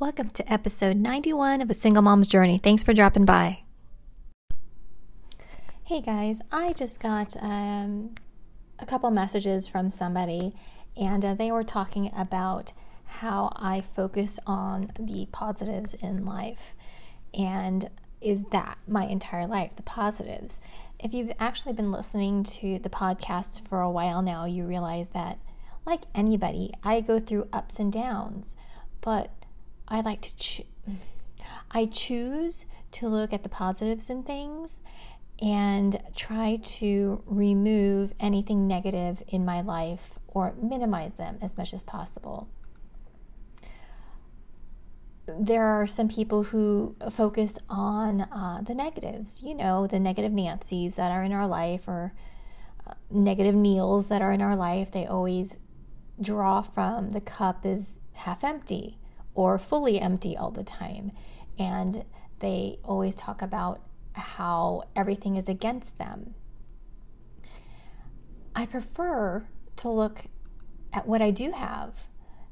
Welcome to episode 91 of A Single Mom's Journey. Thanks for dropping by. Hey guys, I just got um, a couple messages from somebody, and uh, they were talking about how I focus on the positives in life. And is that my entire life, the positives? If you've actually been listening to the podcast for a while now, you realize that, like anybody, I go through ups and downs, but I like to cho- I choose to look at the positives in things and try to remove anything negative in my life or minimize them as much as possible. There are some people who focus on uh, the negatives, you know, the negative Nancy's that are in our life or uh, negative Neils that are in our life. They always draw from the cup is half empty or fully empty all the time. And they always talk about how everything is against them. I prefer to look at what I do have,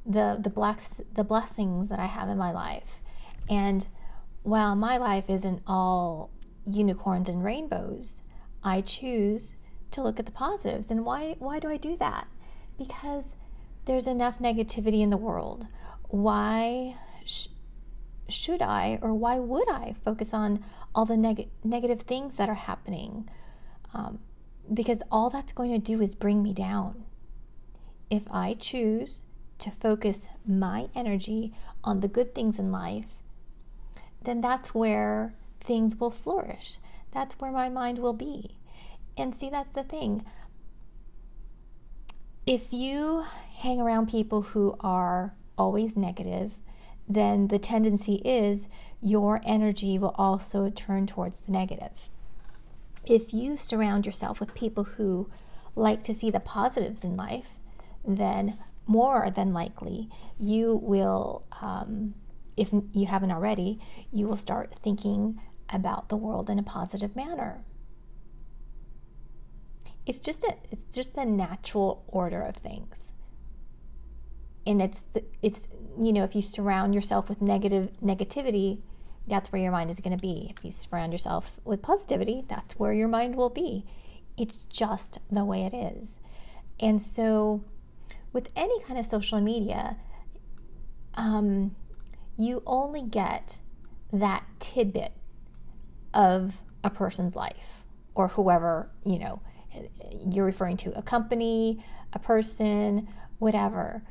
the the bless, the blessings that I have in my life. And while my life isn't all unicorns and rainbows, I choose to look at the positives. And why why do I do that? Because there's enough negativity in the world why sh- should I or why would I focus on all the neg- negative things that are happening? Um, because all that's going to do is bring me down. If I choose to focus my energy on the good things in life, then that's where things will flourish. That's where my mind will be. And see, that's the thing. If you hang around people who are always negative, then the tendency is your energy will also turn towards the negative. If you surround yourself with people who like to see the positives in life, then more than likely you will, um, if you haven't already, you will start thinking about the world in a positive manner. It's just a, it's just the natural order of things and it's the, it's you know if you surround yourself with negative negativity that's where your mind is going to be. If you surround yourself with positivity that's where your mind will be. It's just the way it is. And so with any kind of social media um, you only get that tidbit of a person's life or whoever you know you're referring to a company a person whatever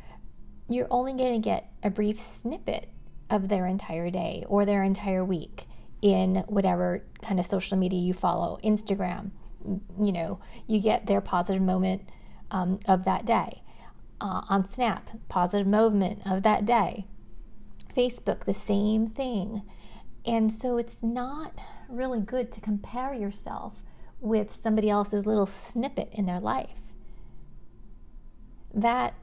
you're only going to get a brief snippet of their entire day or their entire week in whatever kind of social media you follow instagram you know you get their positive moment um, of that day. Uh, on snap positive moment of that day. Facebook the same thing. And so it's not really good to compare yourself with somebody else's little snippet in their life. That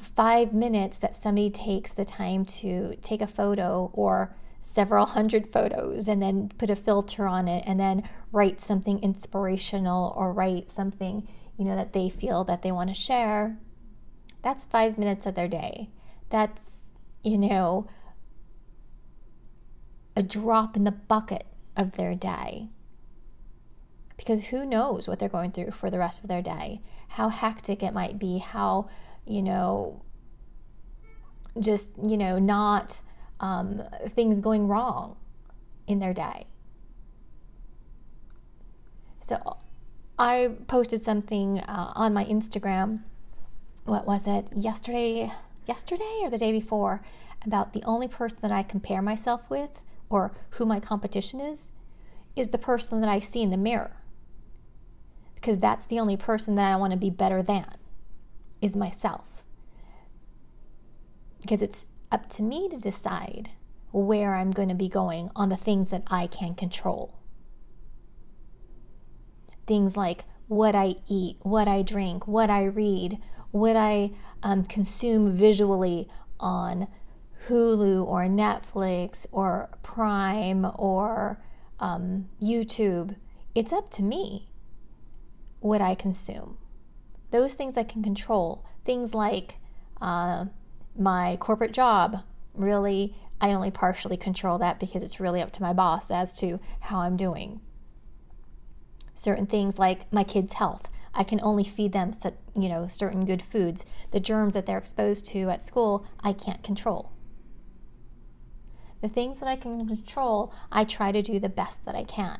five minutes that somebody takes the time to take a photo or several hundred photos and then put a filter on it and then write something inspirational or write something you know that they feel that they want to share that's 5 minutes of their day. That's you know a drop in the bucket of their day. Because who knows what they're going through for the rest of their day? How hectic it might be how you know, just, you know, not um, things going wrong in their day. So I posted something uh, on my Instagram. What was it? Yesterday, yesterday or the day before about the only person that I compare myself with or who my competition is is the person that I see in the mirror. Because that's the only person that I want to be better than is myself. Because it's up to me to decide where I'm going to be going on the things that I can control. Things like what I eat, what I drink, what I read, what I um, consume visually on Hulu or Netflix or Prime or um, YouTube. It's up to me what I consume those things I can control. Things like uh, my corporate job. Really, I only partially control that because it's really up to my boss as to how I'm doing. Certain things like my kids' health, I can only feed them, you know, certain good foods. The germs that they're exposed to at school, I can't control. The things that I can control, I try to do the best that I can.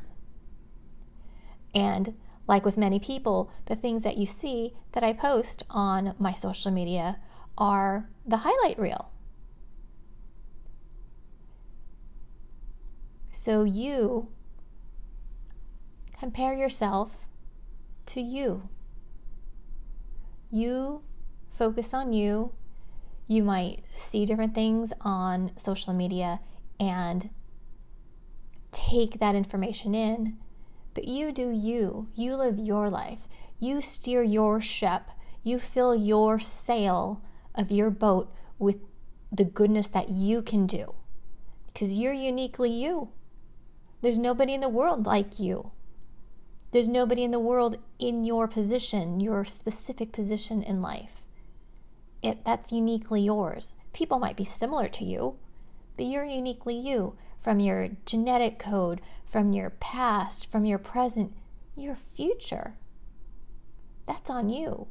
And like with many people, the things that you see that I post on my social media are the highlight reel. So you compare yourself to you. You focus on you. You might see different things on social media and take that information in, but you do you. You live your life. You steer your ship. You fill your sail of your boat with the goodness that you can do because you're uniquely you. There's nobody in the world like you. There's nobody in the world in your position, your specific position in life. It, that's uniquely yours. People might be similar to you, but you're uniquely you from your genetic code, from your past, from your present, your future. That's on you.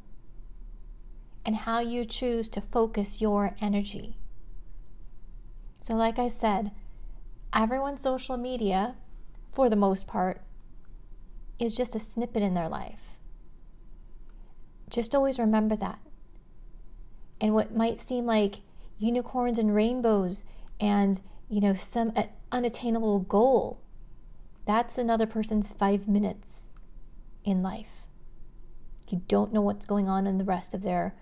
And how you choose to focus your energy. So, like I said, everyone's social media for the most part, is just a snippet in their life. Just always remember that. And what might seem like unicorns and rainbows and, you know, some uh, unattainable goal, that's another person's five minutes in life. You don't know what's going on in the rest of their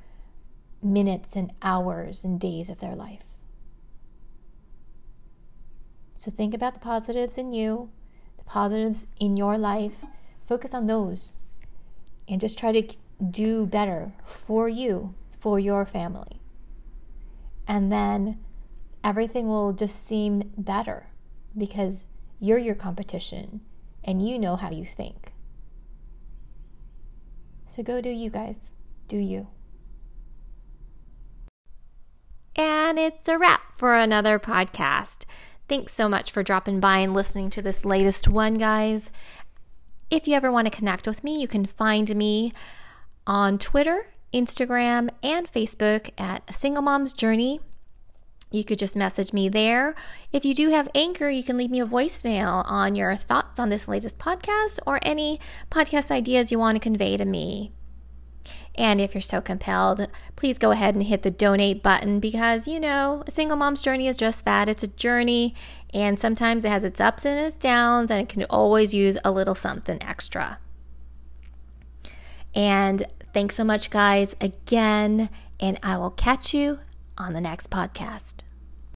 minutes and hours and days of their life. So think about the positives in you the positives in your life, focus on those and just try to do better for you, for your family. And then everything will just seem better because you're your competition and you know how you think. So go do you guys. Do you. And it's a wrap for another podcast. Thanks so much for dropping by and listening to this latest one, guys. If you ever want to connect with me, you can find me on Twitter, Instagram, and Facebook at Single Mom's Journey. You could just message me there. If you do have Anchor, you can leave me a voicemail on your thoughts on this latest podcast or any podcast ideas you want to convey to me. And if you're so compelled, please go ahead and hit the donate button because, you know, a single mom's journey is just that. It's a journey, and sometimes it has its ups and its downs, and it can always use a little something extra. And thanks so much, guys, again, and I will catch you on the next podcast.